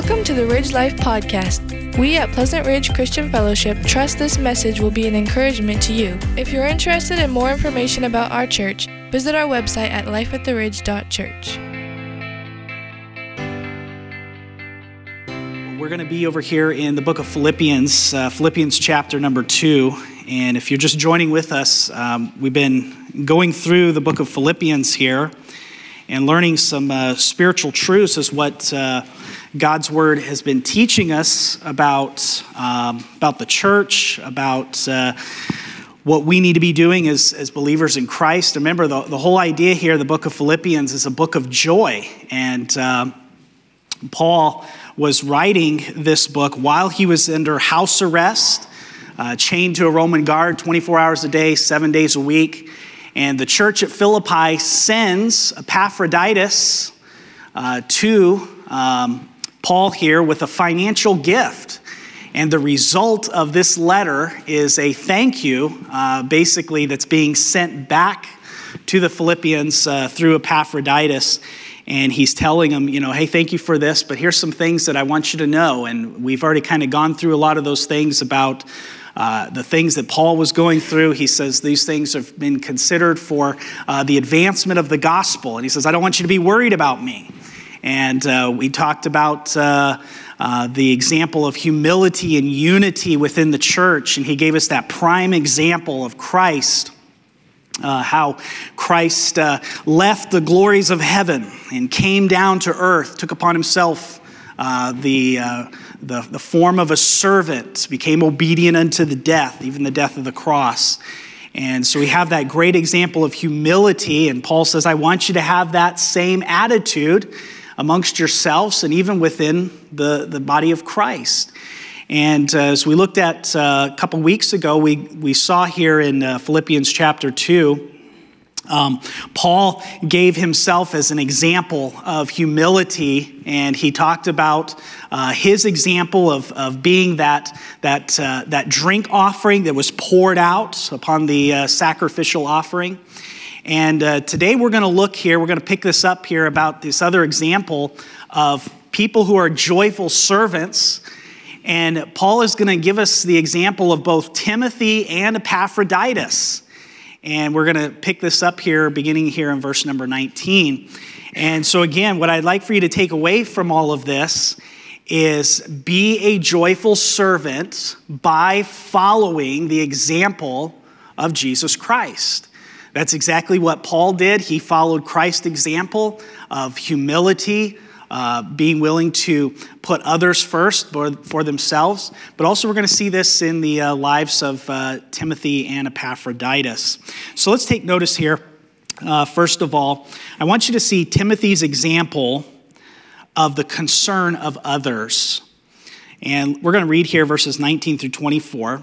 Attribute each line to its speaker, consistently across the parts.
Speaker 1: Welcome to the Ridge Life Podcast. We at Pleasant Ridge Christian Fellowship trust this message will be an encouragement to you. If you're interested in more information about our church, visit our website at lifeattheridge.church.
Speaker 2: We're going to be over here in the book of Philippians, uh, Philippians chapter number two. And if you're just joining with us, um, we've been going through the book of Philippians here and learning some uh, spiritual truths is what uh, God's word has been teaching us about, um, about the church, about uh, what we need to be doing as, as believers in Christ. Remember, the, the whole idea here, the book of Philippians, is a book of joy. And um, Paul was writing this book while he was under house arrest, uh, chained to a Roman guard 24 hours a day, seven days a week. And the church at Philippi sends Epaphroditus uh, to um, Paul here with a financial gift. And the result of this letter is a thank you, uh, basically, that's being sent back to the Philippians uh, through Epaphroditus. And he's telling them, you know, hey, thank you for this, but here's some things that I want you to know. And we've already kind of gone through a lot of those things about uh, the things that Paul was going through. He says these things have been considered for uh, the advancement of the gospel. And he says, I don't want you to be worried about me. And uh, we talked about uh, uh, the example of humility and unity within the church. And he gave us that prime example of Christ. Uh, how Christ uh, left the glories of heaven and came down to earth, took upon himself uh, the, the, the form of a servant, became obedient unto the death, even the death of the cross. And so we have that great example of humility, and Paul says, I want you to have that same attitude amongst yourselves and even within the, the body of Christ. And uh, as we looked at uh, a couple weeks ago, we, we saw here in uh, Philippians chapter 2 um, Paul gave himself as an example of humility, and he talked about uh, his example of, of being that, that, uh, that drink offering that was poured out upon the uh, sacrificial offering. And uh, today we're going to look here, we're going to pick this up here about this other example of people who are joyful servants. And Paul is going to give us the example of both Timothy and Epaphroditus. And we're going to pick this up here, beginning here in verse number 19. And so, again, what I'd like for you to take away from all of this is be a joyful servant by following the example of Jesus Christ. That's exactly what Paul did. He followed Christ's example of humility, uh, being willing to put others first for, for themselves. But also, we're going to see this in the uh, lives of uh, Timothy and Epaphroditus. So let's take notice here. Uh, first of all, I want you to see Timothy's example of the concern of others. And we're going to read here verses 19 through 24.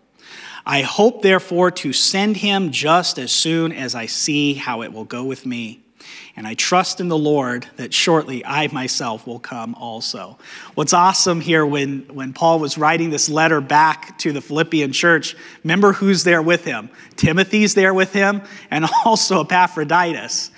Speaker 2: I hope, therefore, to send him just as soon as I see how it will go with me. And I trust in the Lord that shortly I myself will come also. What's awesome here when, when Paul was writing this letter back to the Philippian church, remember who's there with him? Timothy's there with him, and also Epaphroditus.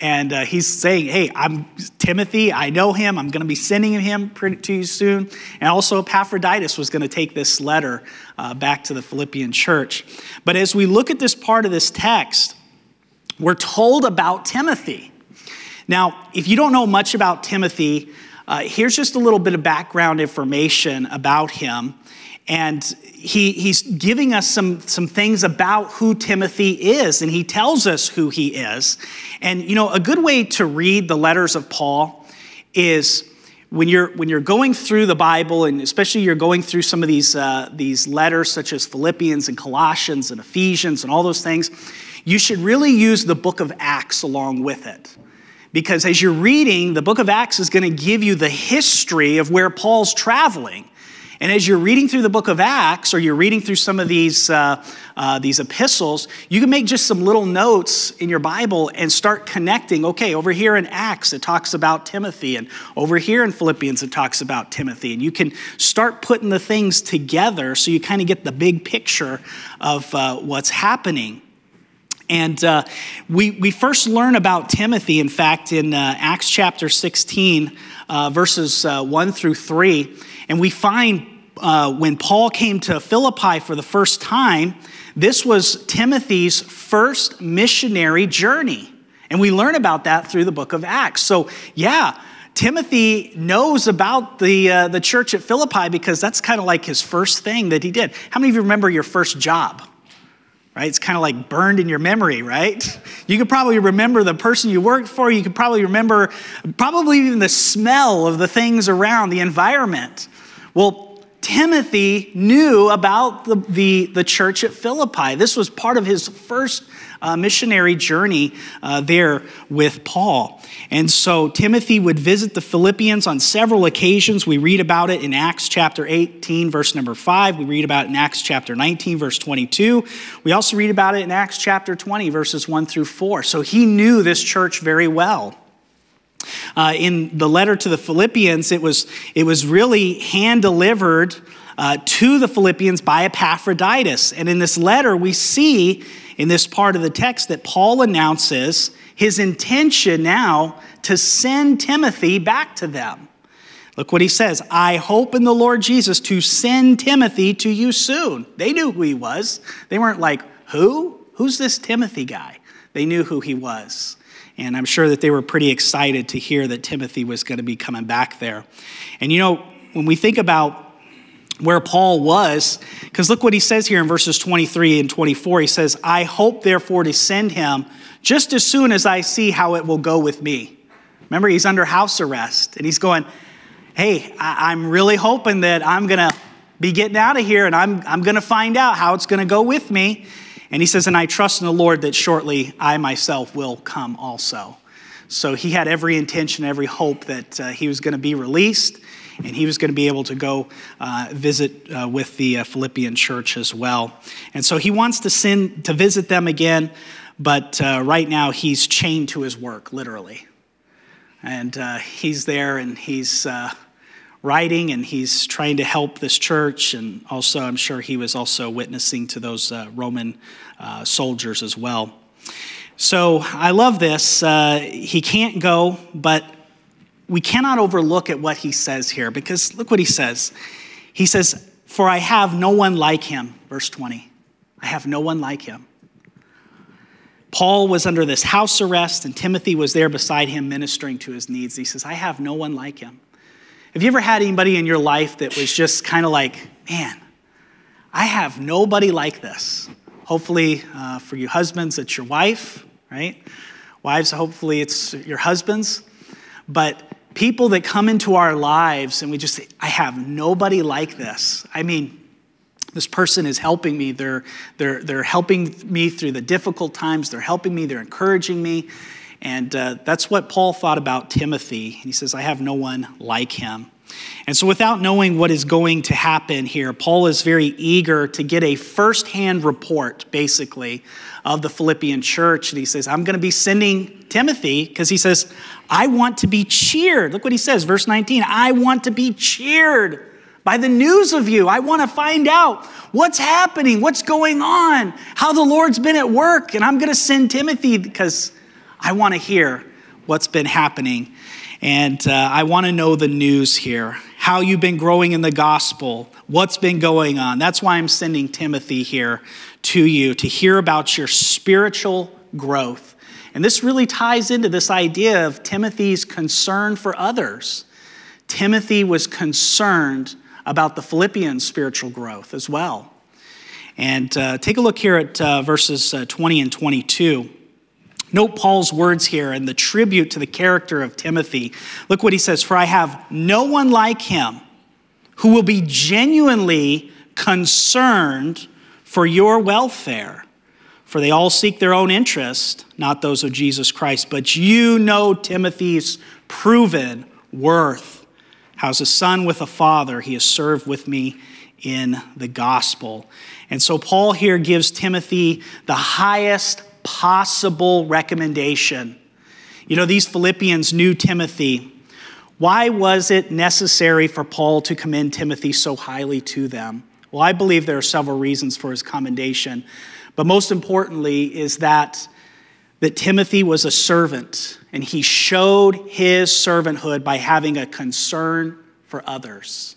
Speaker 2: And uh, he's saying, Hey, I'm Timothy. I know him. I'm going to be sending him to you soon. And also, Epaphroditus was going to take this letter uh, back to the Philippian church. But as we look at this part of this text, we're told about Timothy. Now, if you don't know much about Timothy, uh, here's just a little bit of background information about him. And he, he's giving us some, some things about who Timothy is, and he tells us who he is. And, you know, a good way to read the letters of Paul is when you're, when you're going through the Bible, and especially you're going through some of these, uh, these letters, such as Philippians and Colossians and Ephesians and all those things, you should really use the book of Acts along with it Because as you're reading, the book of Acts is going to give you the history of where Paul's traveling. And as you're reading through the book of Acts, or you're reading through some of these, uh, uh, these epistles, you can make just some little notes in your Bible and start connecting. Okay, over here in Acts, it talks about Timothy, and over here in Philippians, it talks about Timothy. And you can start putting the things together so you kind of get the big picture of uh, what's happening. And uh, we, we first learn about Timothy, in fact, in uh, Acts chapter 16, uh, verses uh, 1 through 3. And we find uh, when Paul came to Philippi for the first time, this was Timothy's first missionary journey. And we learn about that through the book of Acts. So, yeah, Timothy knows about the, uh, the church at Philippi because that's kind of like his first thing that he did. How many of you remember your first job? Right? It's kind of like burned in your memory, right? You could probably remember the person you worked for. You could probably remember, probably even the smell of the things around, the environment. Well, Timothy knew about the, the, the church at Philippi. This was part of his first uh, missionary journey uh, there with Paul. And so Timothy would visit the Philippians on several occasions. We read about it in Acts chapter 18, verse number 5. We read about it in Acts chapter 19, verse 22. We also read about it in Acts chapter 20, verses 1 through 4. So he knew this church very well. Uh, in the letter to the Philippians, it was, it was really hand delivered uh, to the Philippians by Epaphroditus. And in this letter, we see in this part of the text that Paul announces his intention now to send Timothy back to them. Look what he says I hope in the Lord Jesus to send Timothy to you soon. They knew who he was. They weren't like, Who? Who's this Timothy guy? They knew who he was. And I'm sure that they were pretty excited to hear that Timothy was going to be coming back there. And you know, when we think about where Paul was, because look what he says here in verses 23 and 24. He says, I hope therefore to send him just as soon as I see how it will go with me. Remember, he's under house arrest and he's going, Hey, I- am really hoping that I'm going to be getting out of here and I'm, I'm going to find out how it's going to go with me. And he says, And I trust in the Lord that shortly I myself will come also. So he had every intention, every hope that uh, he was going to be released and he was going to be able to go uh, visit uh, with the uh, Philippian church as well. And so he wants to send to visit them again, but uh, right now he's chained to his work, literally. And uh, he's there and he's writing and he's trying to help this church. And also, I'm sure he was also witnessing to those uh, Roman uh, soldiers as well. So I love this. Uh, he can't go, but we cannot overlook at what he says here because look what he says. He says, For I have no one like him, verse 20. I have no one like him. Paul was under this house arrest, and Timothy was there beside him ministering to his needs. He says, I have no one like him. Have you ever had anybody in your life that was just kind of like, man, I have nobody like this? Hopefully, uh, for you husbands, it's your wife, right? Wives, hopefully, it's your husbands. But people that come into our lives and we just say, I have nobody like this. I mean, this person is helping me. They're, they're, they're helping me through the difficult times. They're helping me. They're encouraging me. And uh, that's what Paul thought about Timothy. He says, I have no one like him. And so, without knowing what is going to happen here, Paul is very eager to get a firsthand report, basically, of the Philippian church. And he says, I'm going to be sending Timothy because he says, I want to be cheered. Look what he says, verse 19 I want to be cheered by the news of you. I want to find out what's happening, what's going on, how the Lord's been at work. And I'm going to send Timothy because I want to hear what's been happening. And uh, I want to know the news here how you've been growing in the gospel, what's been going on. That's why I'm sending Timothy here to you to hear about your spiritual growth. And this really ties into this idea of Timothy's concern for others. Timothy was concerned about the Philippians' spiritual growth as well. And uh, take a look here at uh, verses uh, 20 and 22. Note Paul's words here and the tribute to the character of Timothy. Look what he says For I have no one like him who will be genuinely concerned for your welfare. For they all seek their own interest, not those of Jesus Christ. But you know Timothy's proven worth. How's a son with a father? He has served with me in the gospel. And so Paul here gives Timothy the highest possible recommendation. You know, these Philippians knew Timothy. Why was it necessary for Paul to commend Timothy so highly to them? Well, I believe there are several reasons for his commendation, but most importantly is that that Timothy was a servant and he showed his servanthood by having a concern for others.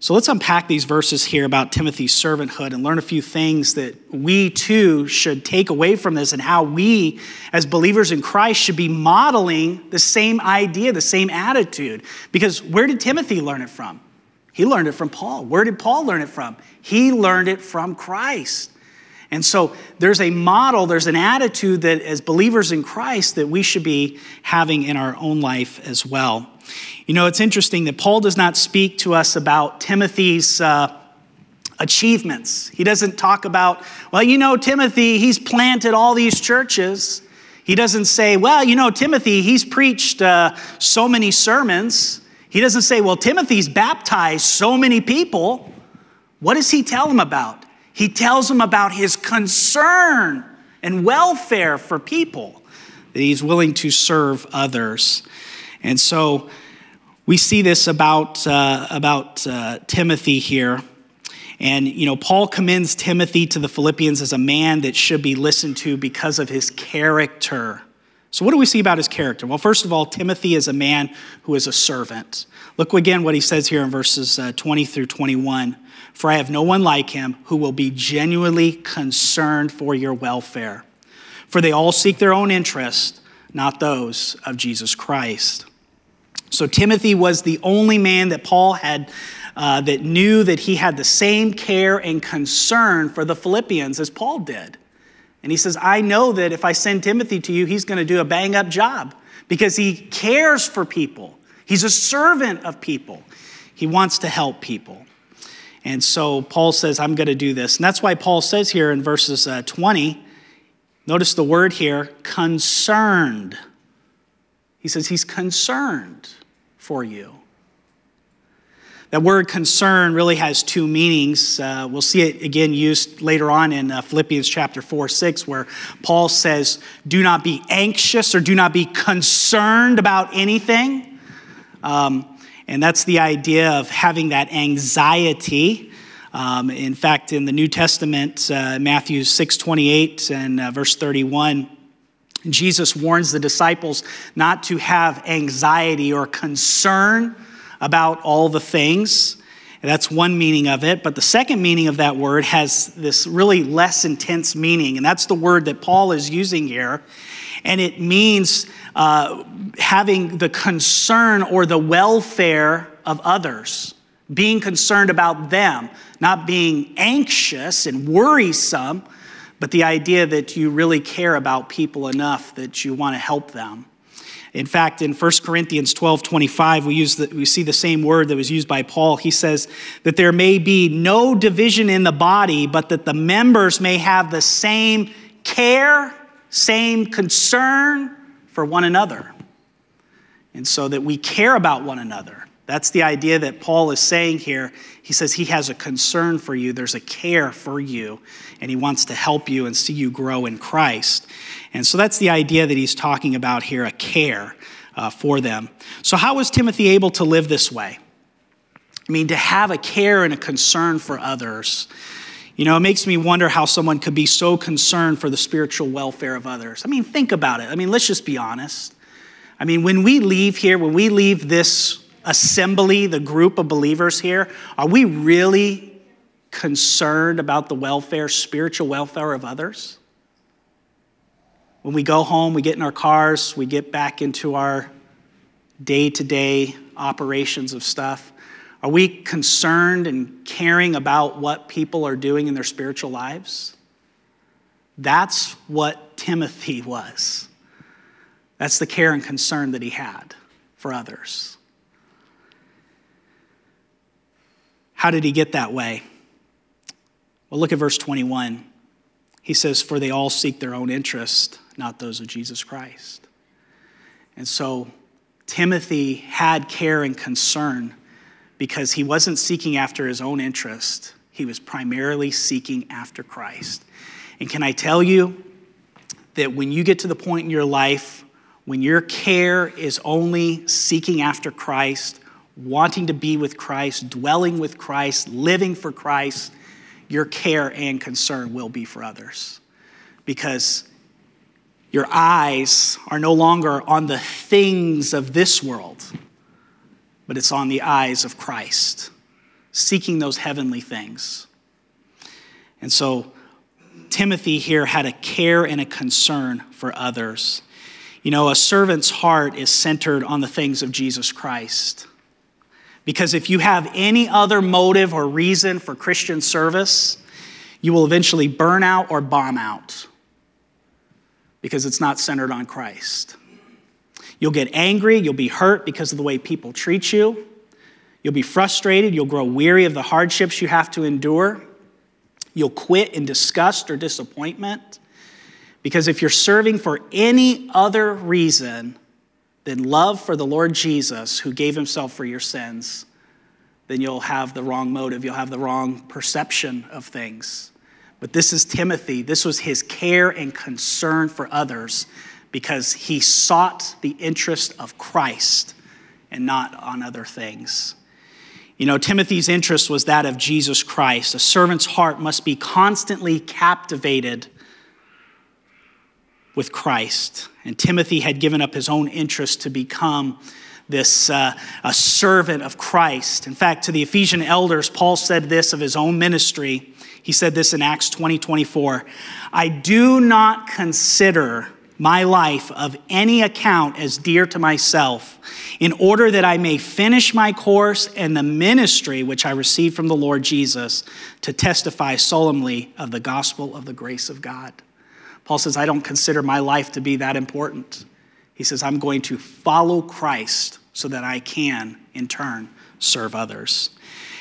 Speaker 2: So let's unpack these verses here about Timothy's servanthood and learn a few things that we too should take away from this and how we, as believers in Christ, should be modeling the same idea, the same attitude. Because where did Timothy learn it from? He learned it from Paul. Where did Paul learn it from? He learned it from Christ. And so there's a model, there's an attitude that as believers in Christ that we should be having in our own life as well. You know, it's interesting that Paul does not speak to us about Timothy's uh, achievements. He doesn't talk about, well, you know, Timothy, he's planted all these churches. He doesn't say, well, you know, Timothy, he's preached uh, so many sermons. He doesn't say, well, Timothy's baptized so many people. What does he tell him about? He tells him about his concern and welfare for people, that he's willing to serve others. And so we see this about, uh, about uh, Timothy here. And, you know, Paul commends Timothy to the Philippians as a man that should be listened to because of his character. So, what do we see about his character? Well, first of all, Timothy is a man who is a servant. Look again what he says here in verses uh, 20 through 21. For I have no one like him who will be genuinely concerned for your welfare. For they all seek their own interest, not those of Jesus Christ. So Timothy was the only man that Paul had uh, that knew that he had the same care and concern for the Philippians as Paul did. And he says, I know that if I send Timothy to you, he's going to do a bang up job because he cares for people. He's a servant of people. He wants to help people. And so Paul says, I'm going to do this. And that's why Paul says here in verses uh, 20, notice the word here, concerned. He says he's concerned for you. That word concern really has two meanings. Uh, we'll see it again used later on in uh, Philippians chapter 4 6, where Paul says, Do not be anxious or do not be concerned about anything. Um, and that's the idea of having that anxiety. Um, in fact, in the New Testament, uh, Matthew 6 28 and uh, verse 31, Jesus warns the disciples not to have anxiety or concern about all the things. That's one meaning of it. But the second meaning of that word has this really less intense meaning, and that's the word that Paul is using here. And it means uh, having the concern or the welfare of others, being concerned about them, not being anxious and worrisome but the idea that you really care about people enough that you want to help them. In fact, in 1 Corinthians 12 25, we, use the, we see the same word that was used by Paul. He says that there may be no division in the body, but that the members may have the same care, same concern for one another. And so that we care about one another. That's the idea that Paul is saying here. He says he has a concern for you, there's a care for you, and he wants to help you and see you grow in Christ. And so that's the idea that he's talking about here a care uh, for them. So, how was Timothy able to live this way? I mean, to have a care and a concern for others. You know, it makes me wonder how someone could be so concerned for the spiritual welfare of others. I mean, think about it. I mean, let's just be honest. I mean, when we leave here, when we leave this assembly, the group of believers here, are we really concerned about the welfare, spiritual welfare of others? When we go home, we get in our cars, we get back into our day to day operations of stuff. Are we concerned and caring about what people are doing in their spiritual lives? That's what Timothy was. That's the care and concern that he had for others. How did he get that way? Well, look at verse 21. He says, For they all seek their own interest, not those of Jesus Christ. And so Timothy had care and concern because he wasn't seeking after his own interest, he was primarily seeking after Christ. And can I tell you that when you get to the point in your life when your care is only seeking after Christ, wanting to be with Christ, dwelling with Christ, living for Christ, your care and concern will be for others. Because your eyes are no longer on the things of this world, but it's on the eyes of Christ, seeking those heavenly things. And so, Timothy here had a care and a concern for others. You know, a servant's heart is centered on the things of Jesus Christ. Because if you have any other motive or reason for Christian service, you will eventually burn out or bomb out because it's not centered on Christ. You'll get angry, you'll be hurt because of the way people treat you. You'll be frustrated, you'll grow weary of the hardships you have to endure. You'll quit in disgust or disappointment. Because if you're serving for any other reason than love for the Lord Jesus, who gave himself for your sins, then you'll have the wrong motive. You'll have the wrong perception of things. But this is Timothy. This was his care and concern for others because he sought the interest of Christ and not on other things. You know, Timothy's interest was that of Jesus Christ. A servant's heart must be constantly captivated with Christ. And Timothy had given up his own interest to become this uh, a servant of Christ. In fact, to the Ephesian elders, Paul said this of his own ministry. He said this in Acts 20 24. I do not consider my life of any account as dear to myself, in order that I may finish my course and the ministry which I received from the Lord Jesus to testify solemnly of the gospel of the grace of God. Paul says, I don't consider my life to be that important. He says, I'm going to follow Christ so that I can, in turn, serve others.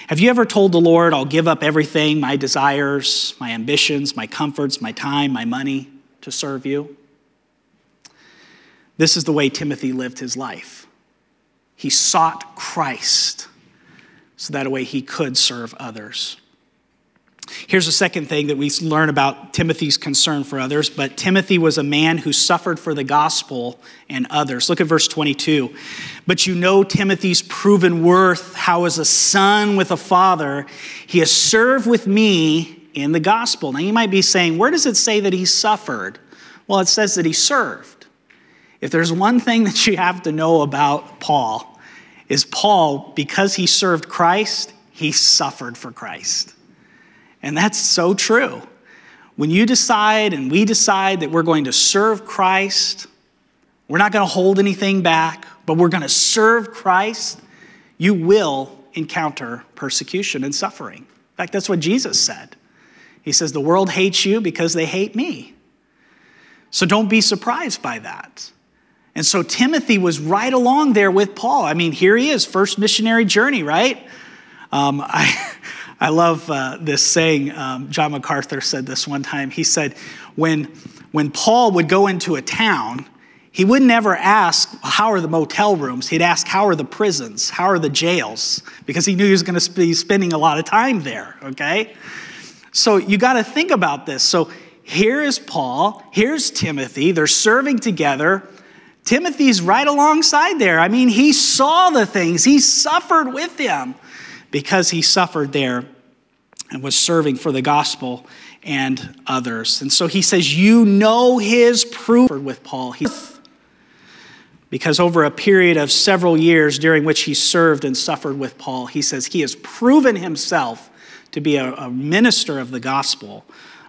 Speaker 2: Have you ever told the Lord, I'll give up everything, my desires, my ambitions, my comforts, my time, my money to serve you? This is the way Timothy lived his life. He sought Christ so that way he could serve others. Here's a second thing that we learn about Timothy's concern for others. But Timothy was a man who suffered for the gospel and others. Look at verse 22. But you know Timothy's proven worth, how as a son with a father, he has served with me in the gospel. Now you might be saying, where does it say that he suffered? Well, it says that he served. If there's one thing that you have to know about Paul, is Paul, because he served Christ, he suffered for Christ. And that's so true. When you decide and we decide that we're going to serve Christ, we're not going to hold anything back, but we're going to serve Christ, you will encounter persecution and suffering. In fact, that's what Jesus said. He says, The world hates you because they hate me. So don't be surprised by that. And so Timothy was right along there with Paul. I mean, here he is, first missionary journey, right? Um, I, I love uh, this saying. Um, John MacArthur said this one time. He said, when, when Paul would go into a town, he would never ask, How are the motel rooms? He'd ask, How are the prisons? How are the jails? Because he knew he was going to be spending a lot of time there, okay? So you got to think about this. So here is Paul, here's Timothy, they're serving together. Timothy's right alongside there. I mean, he saw the things, he suffered with him because he suffered there and was serving for the gospel and others. And so he says, You know his proof with Paul. Because over a period of several years during which he served and suffered with Paul, he says he has proven himself to be a, a minister of the gospel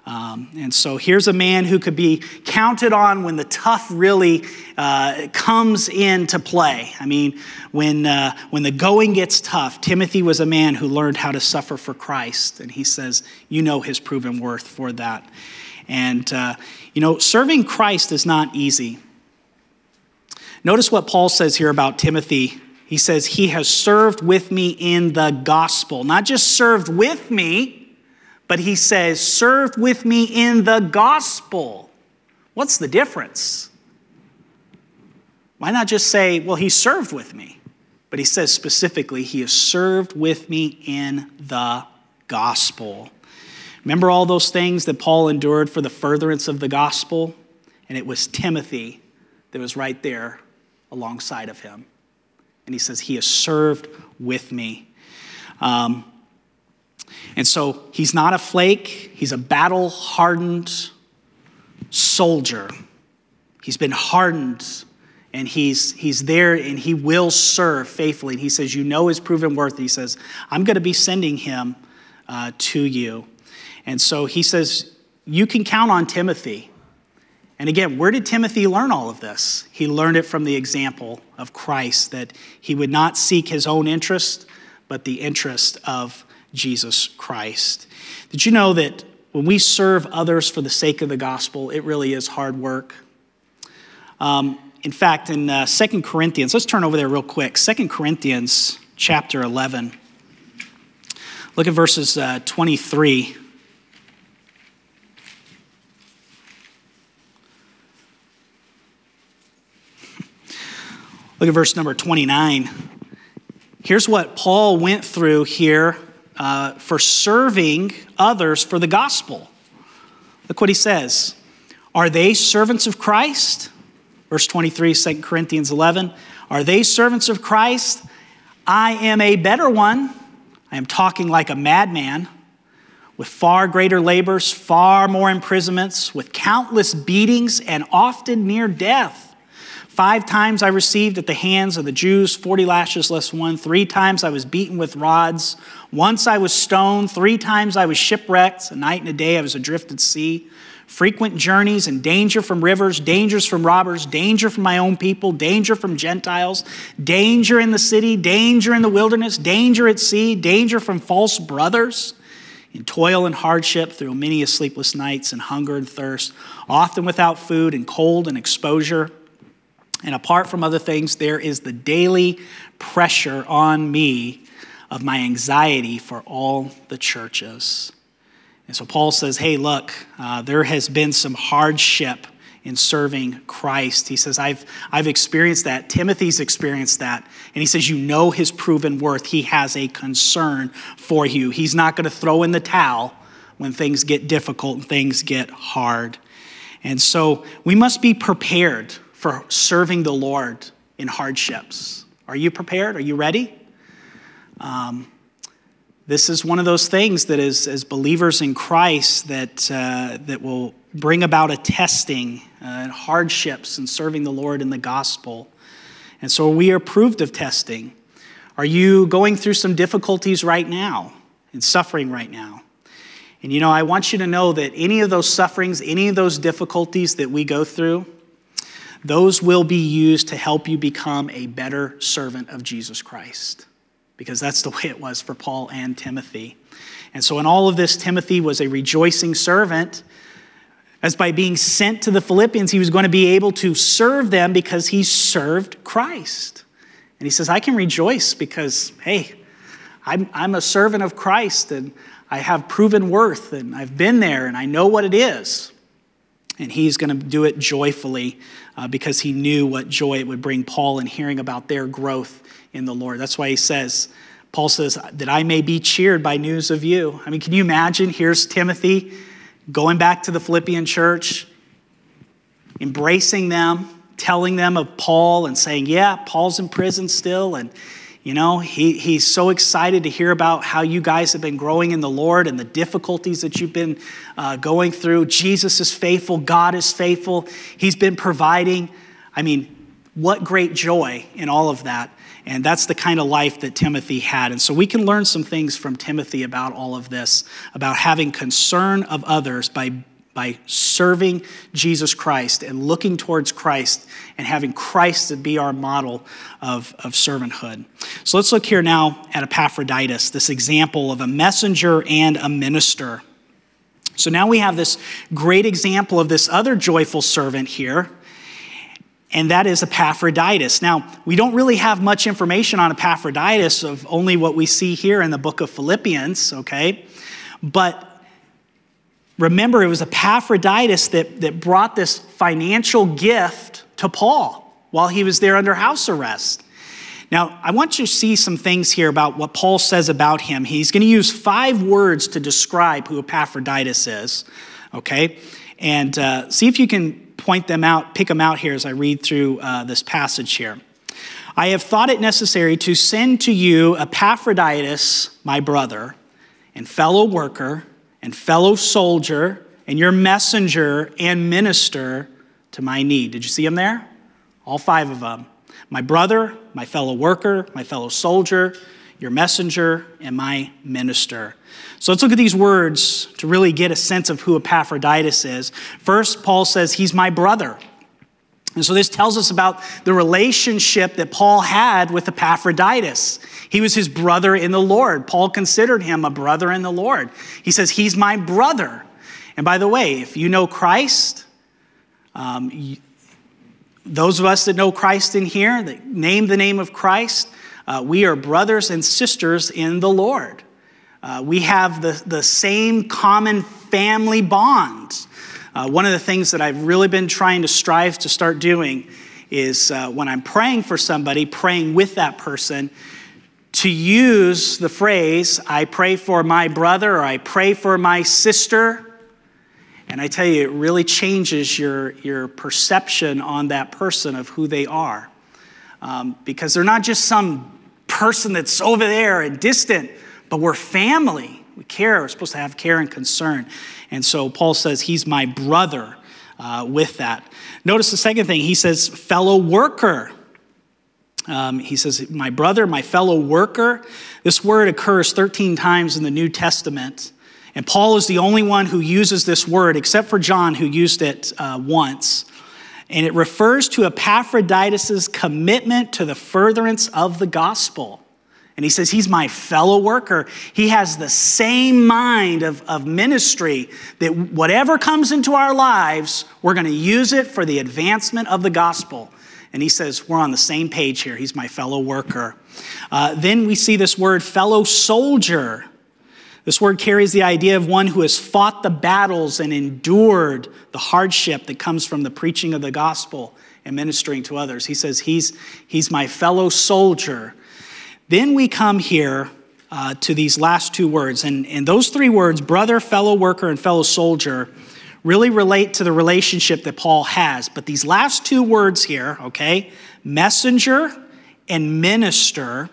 Speaker 2: um, and so here's a man who could be counted on when the tough really uh, comes into play. I mean, when, uh, when the going gets tough, Timothy was a man who learned how to suffer for Christ. And he says, You know his proven worth for that. And, uh, you know, serving Christ is not easy. Notice what Paul says here about Timothy. He says, He has served with me in the gospel. Not just served with me, but he says, serve with me in the gospel. What's the difference? Why not just say, well, he served with me? But he says specifically, he has served with me in the gospel. Remember all those things that Paul endured for the furtherance of the gospel? And it was Timothy that was right there alongside of him. And he says, He has served with me. Um, and so he's not a flake, he's a battle hardened soldier. He's been hardened and he's, he's there and he will serve faithfully. And he says, You know his proven worth. He says, I'm going to be sending him uh, to you. And so he says, You can count on Timothy. And again, where did Timothy learn all of this? He learned it from the example of Christ, that he would not seek his own interest, but the interest of Jesus Christ. Did you know that when we serve others for the sake of the gospel, it really is hard work? Um, in fact, in uh, 2 Corinthians, let's turn over there real quick. 2 Corinthians chapter 11. Look at verses uh, 23. Look at verse number 29. Here's what Paul went through here uh, for serving others for the gospel. Look what he says. Are they servants of Christ? Verse 23, 2 Corinthians 11. Are they servants of Christ? I am a better one. I am talking like a madman, with far greater labors, far more imprisonments, with countless beatings, and often near death. Five times I received at the hands of the Jews 40 lashes less one. Three times I was beaten with rods. Once I was stoned. Three times I was shipwrecked. A night and a day I was adrift at sea. Frequent journeys and danger from rivers, dangers from robbers, danger from my own people, danger from Gentiles, danger in the city, danger in the wilderness, danger at sea, danger from false brothers in toil and hardship through many a sleepless nights and hunger and thirst, often without food and cold and exposure. And apart from other things, there is the daily pressure on me of my anxiety for all the churches. And so Paul says, hey, look, uh, there has been some hardship in serving Christ. He says, I've, I've experienced that. Timothy's experienced that. And he says, You know his proven worth. He has a concern for you. He's not going to throw in the towel when things get difficult and things get hard. And so we must be prepared for serving the Lord in hardships. Are you prepared? Are you ready? Um, this is one of those things that is, as believers in Christ, that, uh, that will bring about a testing uh, and hardships in serving the Lord in the gospel. And so we are approved of testing. Are you going through some difficulties right now and suffering right now? And you know, I want you to know that any of those sufferings, any of those difficulties that we go through, those will be used to help you become a better servant of Jesus Christ, because that's the way it was for Paul and Timothy. And so, in all of this, Timothy was a rejoicing servant, as by being sent to the Philippians, he was going to be able to serve them because he served Christ. And he says, I can rejoice because, hey, I'm, I'm a servant of Christ and I have proven worth and I've been there and I know what it is. And he's going to do it joyfully uh, because he knew what joy it would bring Paul in hearing about their growth in the Lord. That's why he says, Paul says, that I may be cheered by news of you. I mean, can you imagine? Here's Timothy going back to the Philippian church, embracing them, telling them of Paul, and saying, Yeah, Paul's in prison still, and you know, he, he's so excited to hear about how you guys have been growing in the Lord and the difficulties that you've been uh, going through. Jesus is faithful, God is faithful, He's been providing. I mean, what great joy in all of that. And that's the kind of life that Timothy had. And so we can learn some things from Timothy about all of this, about having concern of others by by serving Jesus Christ and looking towards Christ and having Christ to be our model of, of servanthood. So let's look here now at Epaphroditus, this example of a messenger and a minister. So now we have this great example of this other joyful servant here, and that is Epaphroditus. Now, we don't really have much information on Epaphroditus of only what we see here in the book of Philippians, okay? But remember, it was Epaphroditus that, that brought this financial gift to Paul while he was there under house arrest. Now, I want you to see some things here about what Paul says about him. He's going to use five words to describe who Epaphroditus is, okay? And uh, see if you can point them out, pick them out here as I read through uh, this passage here. I have thought it necessary to send to you Epaphroditus, my brother, and fellow worker, and fellow soldier, and your messenger and minister to my need. Did you see him there? All five of them my brother, my fellow worker, my fellow soldier, your messenger, and my minister. So let's look at these words to really get a sense of who Epaphroditus is. First, Paul says he's my brother. And so this tells us about the relationship that Paul had with Epaphroditus. He was his brother in the Lord. Paul considered him a brother in the Lord. He says, He's my brother. And by the way, if you know Christ, um, those of us that know Christ in here, that name the name of Christ, uh, we are brothers and sisters in the Lord. Uh, we have the, the same common family bonds. Uh, one of the things that I've really been trying to strive to start doing is uh, when I'm praying for somebody, praying with that person, to use the phrase, I pray for my brother or I pray for my sister and I tell you, it really changes your, your perception on that person of who they are. Um, because they're not just some person that's over there and distant, but we're family. We care. We're supposed to have care and concern. And so Paul says, He's my brother uh, with that. Notice the second thing. He says, fellow worker. Um, he says, my brother, my fellow worker. This word occurs 13 times in the New Testament. And Paul is the only one who uses this word, except for John, who used it uh, once. And it refers to Epaphroditus' commitment to the furtherance of the gospel. And he says, He's my fellow worker. He has the same mind of, of ministry that whatever comes into our lives, we're going to use it for the advancement of the gospel. And he says, We're on the same page here. He's my fellow worker. Uh, then we see this word, fellow soldier. This word carries the idea of one who has fought the battles and endured the hardship that comes from the preaching of the gospel and ministering to others. He says, He's, he's my fellow soldier. Then we come here uh, to these last two words. And, and those three words, brother, fellow worker, and fellow soldier, really relate to the relationship that Paul has. But these last two words here, okay, messenger and minister,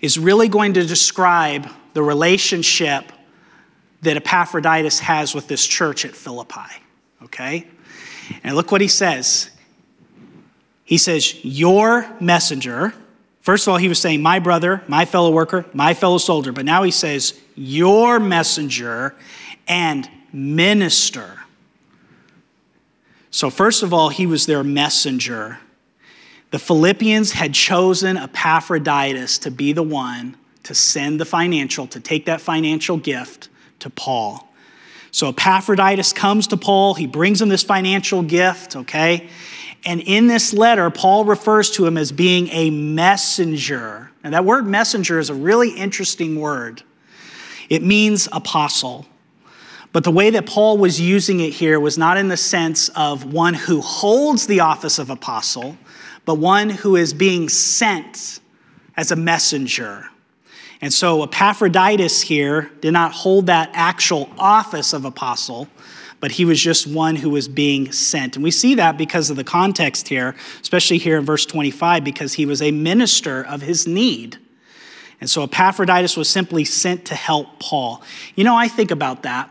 Speaker 2: is really going to describe the relationship that Epaphroditus has with this church at Philippi. Okay? And look what he says. He says, Your messenger. First of all, he was saying, My brother, my fellow worker, my fellow soldier. But now he says, Your messenger and minister. So, first of all, he was their messenger. The Philippians had chosen Epaphroditus to be the one to send the financial, to take that financial gift to Paul. So Epaphroditus comes to Paul, he brings him this financial gift, okay? And in this letter, Paul refers to him as being a messenger. And that word messenger is a really interesting word. It means apostle. But the way that Paul was using it here was not in the sense of one who holds the office of apostle, but one who is being sent as a messenger. And so Epaphroditus here did not hold that actual office of apostle, but he was just one who was being sent. And we see that because of the context here, especially here in verse 25, because he was a minister of his need. And so Epaphroditus was simply sent to help Paul. You know, I think about that.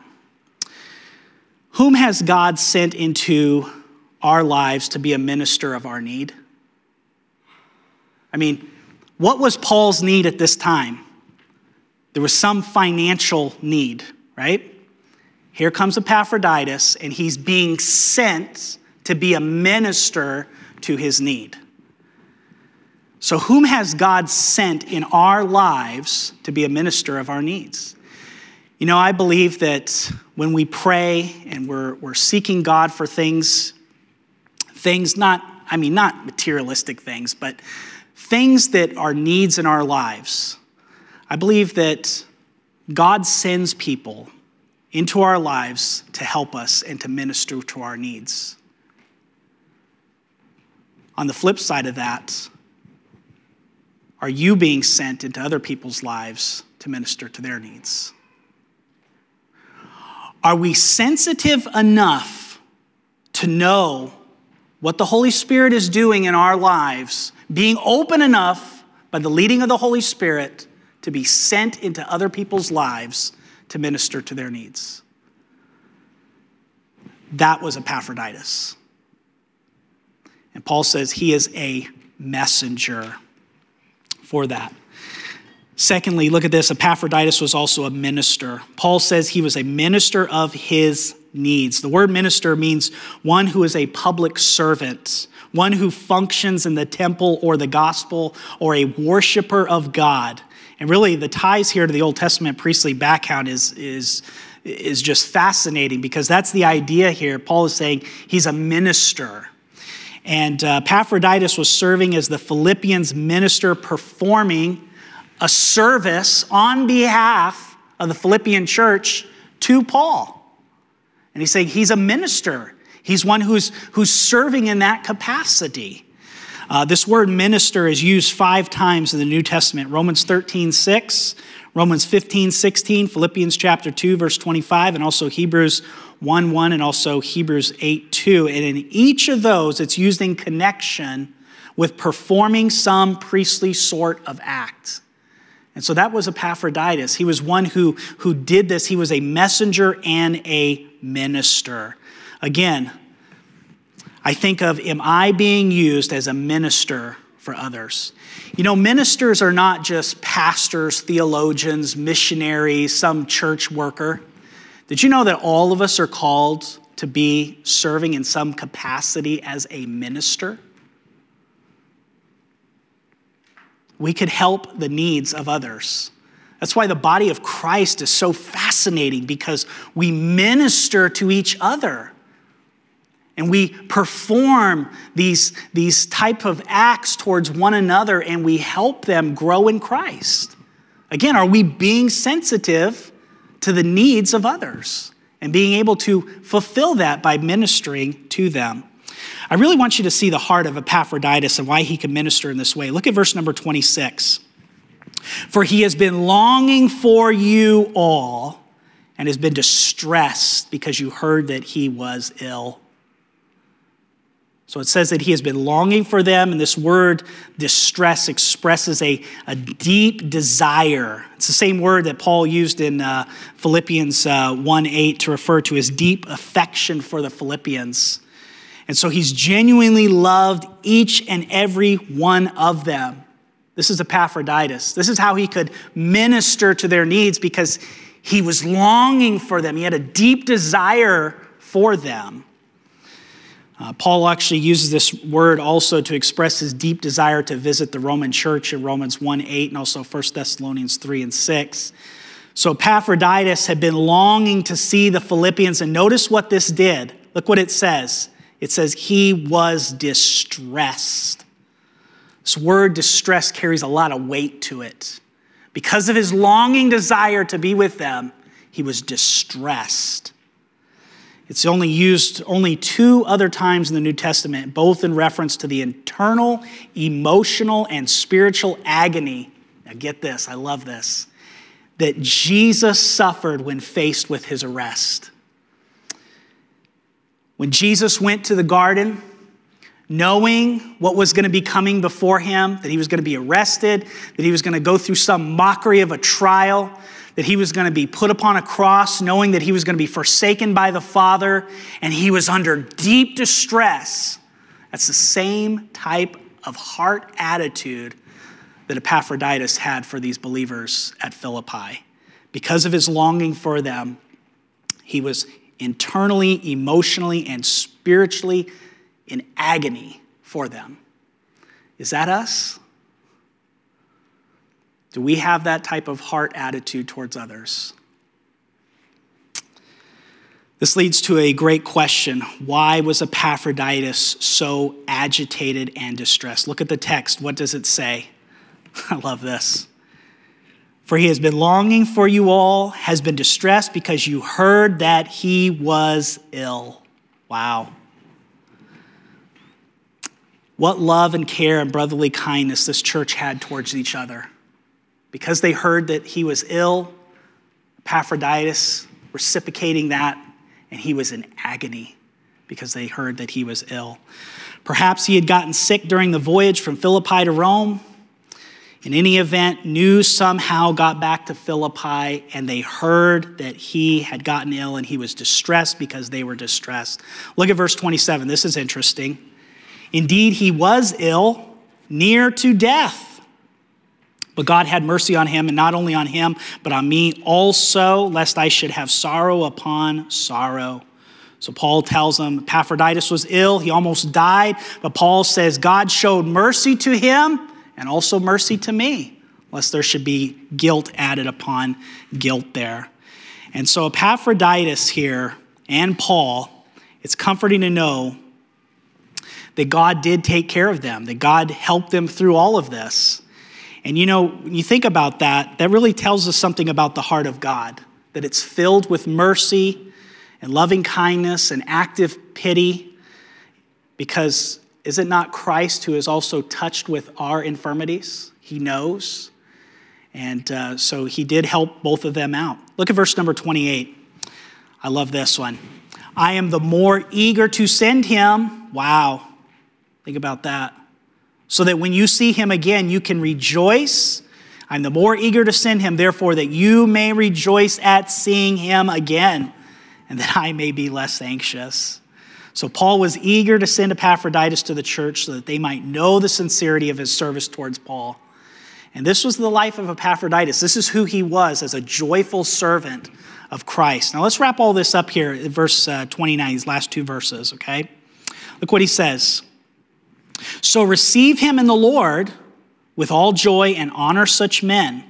Speaker 2: Whom has God sent into our lives to be a minister of our need? I mean, what was Paul's need at this time? There was some financial need, right? Here comes Epaphroditus, and he's being sent to be a minister to his need. So, whom has God sent in our lives to be a minister of our needs? You know, I believe that when we pray and we're, we're seeking God for things, things not, I mean, not materialistic things, but things that are needs in our lives, I believe that God sends people into our lives to help us and to minister to our needs. On the flip side of that, are you being sent into other people's lives to minister to their needs? Are we sensitive enough to know what the Holy Spirit is doing in our lives, being open enough by the leading of the Holy Spirit to be sent into other people's lives to minister to their needs? That was Epaphroditus. And Paul says he is a messenger for that. Secondly, look at this Epaphroditus was also a minister. Paul says he was a minister of his needs. The word minister means one who is a public servant, one who functions in the temple or the gospel, or a worshiper of God. And really, the ties here to the Old Testament priestly background is, is, is just fascinating because that's the idea here. Paul is saying he's a minister. And uh, was serving as the Philippians minister performing a service on behalf of the Philippian church to Paul. And he's saying he's a minister, he's one who's, who's serving in that capacity. Uh, this word minister is used five times in the New Testament Romans 13, 6, Romans 15, 16, Philippians chapter 2, verse 25, and also Hebrews 1, 1, and also Hebrews 8, 2. And in each of those, it's used in connection with performing some priestly sort of act. And so that was Epaphroditus. He was one who, who did this. He was a messenger and a minister. Again, I think of, am I being used as a minister for others? You know, ministers are not just pastors, theologians, missionaries, some church worker. Did you know that all of us are called to be serving in some capacity as a minister? we could help the needs of others. That's why the body of Christ is so fascinating because we minister to each other. And we perform these, these type of acts towards one another and we help them grow in Christ. Again, are we being sensitive to the needs of others and being able to fulfill that by ministering to them? I really want you to see the heart of Epaphroditus and why he could minister in this way. Look at verse number 26. For he has been longing for you all and has been distressed because you heard that he was ill. So it says that he has been longing for them, and this word distress expresses a, a deep desire. It's the same word that Paul used in uh, Philippians uh, 1 8 to refer to his deep affection for the Philippians. And so he's genuinely loved each and every one of them. This is Epaphroditus. This is how he could minister to their needs because he was longing for them. He had a deep desire for them. Uh, Paul actually uses this word also to express his deep desire to visit the Roman church in Romans 1 8 and also 1 Thessalonians 3 and 6. So Epaphroditus had been longing to see the Philippians, and notice what this did. Look what it says it says he was distressed. This word distress carries a lot of weight to it. Because of his longing desire to be with them, he was distressed. It's only used only two other times in the New Testament, both in reference to the internal, emotional, and spiritual agony. Now, get this, I love this, that Jesus suffered when faced with his arrest. When Jesus went to the garden, knowing what was going to be coming before him, that he was going to be arrested, that he was going to go through some mockery of a trial, that he was going to be put upon a cross, knowing that he was going to be forsaken by the Father, and he was under deep distress. That's the same type of heart attitude that Epaphroditus had for these believers at Philippi. Because of his longing for them, he was internally, emotionally, and spiritually in agony for them. Is that us? Do we have that type of heart attitude towards others? This leads to a great question. Why was Epaphroditus so agitated and distressed? Look at the text. What does it say? I love this. For he has been longing for you all, has been distressed because you heard that he was ill. Wow. What love and care and brotherly kindness this church had towards each other. Because they heard that he was ill, Epaphroditus reciprocating that, and he was in agony because they heard that he was ill. Perhaps he had gotten sick during the voyage from Philippi to Rome. In any event, news somehow got back to Philippi, and they heard that he had gotten ill and he was distressed because they were distressed. Look at verse 27. This is interesting. Indeed, he was ill, near to death. But God had mercy on him, and not only on him, but on me also, lest I should have sorrow upon sorrow. So Paul tells him Epaphroditus was ill, he almost died, but Paul says God showed mercy to him and also mercy to me, lest there should be guilt added upon guilt there. And so, Epaphroditus here and Paul, it's comforting to know that God did take care of them, that God helped them through all of this. And you know, when you think about that, that really tells us something about the heart of God, that it's filled with mercy and loving kindness and active pity because is it not Christ who is also touched with our infirmities? He knows. And uh, so he did help both of them out. Look at verse number 28. I love this one. I am the more eager to send him. Wow. Think about that. So that when you see him again, you can rejoice. I'm the more eager to send him, therefore, that you may rejoice at seeing him again, and that I may be less anxious. So Paul was eager to send Epaphroditus to the church so that they might know the sincerity of his service towards Paul. And this was the life of Epaphroditus. This is who he was as a joyful servant of Christ. Now let's wrap all this up here verse uh, 29, these last two verses, okay? Look what he says. So receive him in the Lord with all joy and honor such men,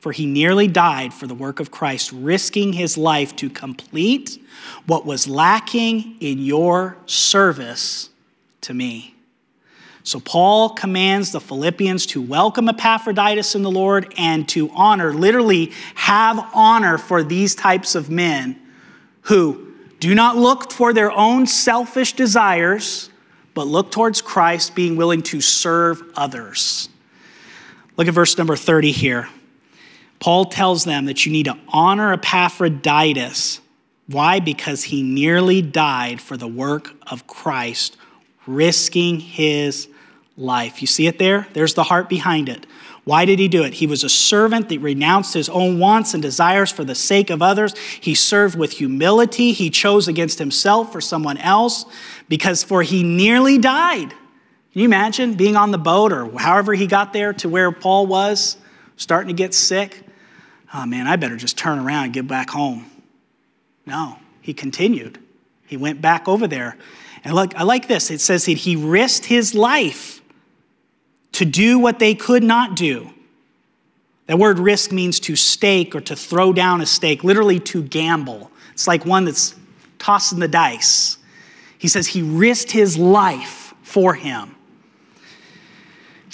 Speaker 2: for he nearly died for the work of Christ, risking his life to complete what was lacking in your service to me. So, Paul commands the Philippians to welcome Epaphroditus in the Lord and to honor, literally, have honor for these types of men who do not look for their own selfish desires, but look towards Christ, being willing to serve others. Look at verse number 30 here. Paul tells them that you need to honor Epaphroditus why? Because he nearly died for the work of Christ, risking his life. You see it there? There's the heart behind it. Why did he do it? He was a servant that renounced his own wants and desires for the sake of others. He served with humility. He chose against himself for someone else because for he nearly died. Can you imagine being on the boat or however he got there to where Paul was, starting to get sick? Oh man, I better just turn around and get back home. No, he continued. He went back over there. And look, I like this. It says that he risked his life to do what they could not do. That word risk means to stake or to throw down a stake, literally to gamble. It's like one that's tossing the dice. He says he risked his life for him.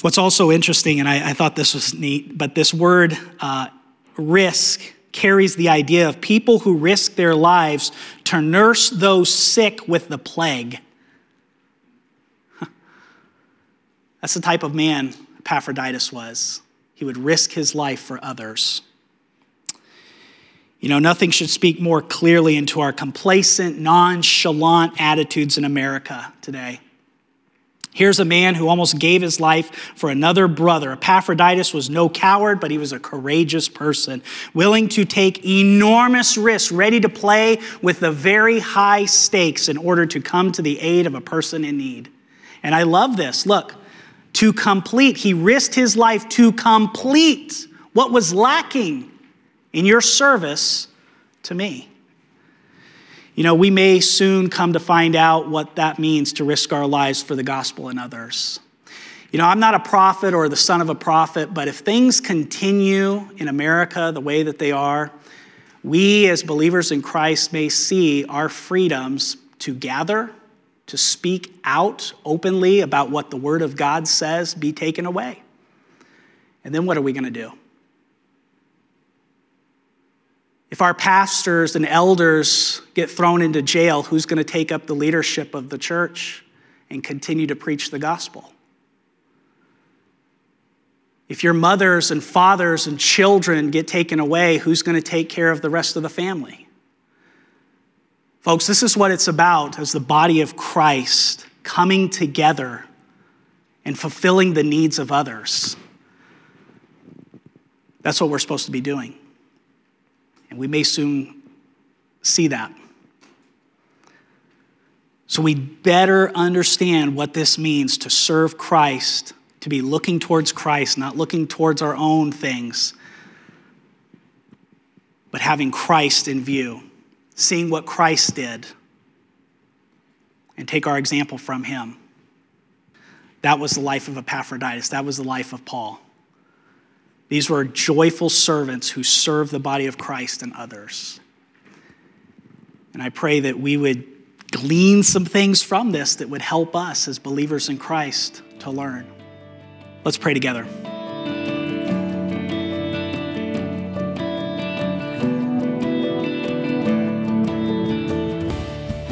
Speaker 2: What's also interesting, and I, I thought this was neat, but this word uh, risk carries the idea of people who risk their lives to nurse those sick with the plague. That's the type of man Epaphroditus was. He would risk his life for others. You know, nothing should speak more clearly into our complacent, nonchalant attitudes in America today. Here's a man who almost gave his life for another brother. Epaphroditus was no coward, but he was a courageous person, willing to take enormous risks, ready to play with the very high stakes in order to come to the aid of a person in need. And I love this. Look, to complete, he risked his life to complete what was lacking in your service to me. You know, we may soon come to find out what that means to risk our lives for the gospel and others. You know, I'm not a prophet or the son of a prophet, but if things continue in America the way that they are, we as believers in Christ may see our freedoms to gather, to speak out openly about what the Word of God says be taken away. And then what are we going to do? If our pastors and elders get thrown into jail, who's going to take up the leadership of the church and continue to preach the gospel? If your mothers and fathers and children get taken away, who's going to take care of the rest of the family? Folks, this is what it's about as the body of Christ coming together and fulfilling the needs of others. That's what we're supposed to be doing. And we may soon see that. So we better understand what this means to serve Christ, to be looking towards Christ, not looking towards our own things, but having Christ in view, seeing what Christ did, and take our example from him. That was the life of Epaphroditus, that was the life of Paul. These were joyful servants who served the body of Christ and others. And I pray that we would glean some things from this that would help us as believers in Christ to learn. Let's pray together.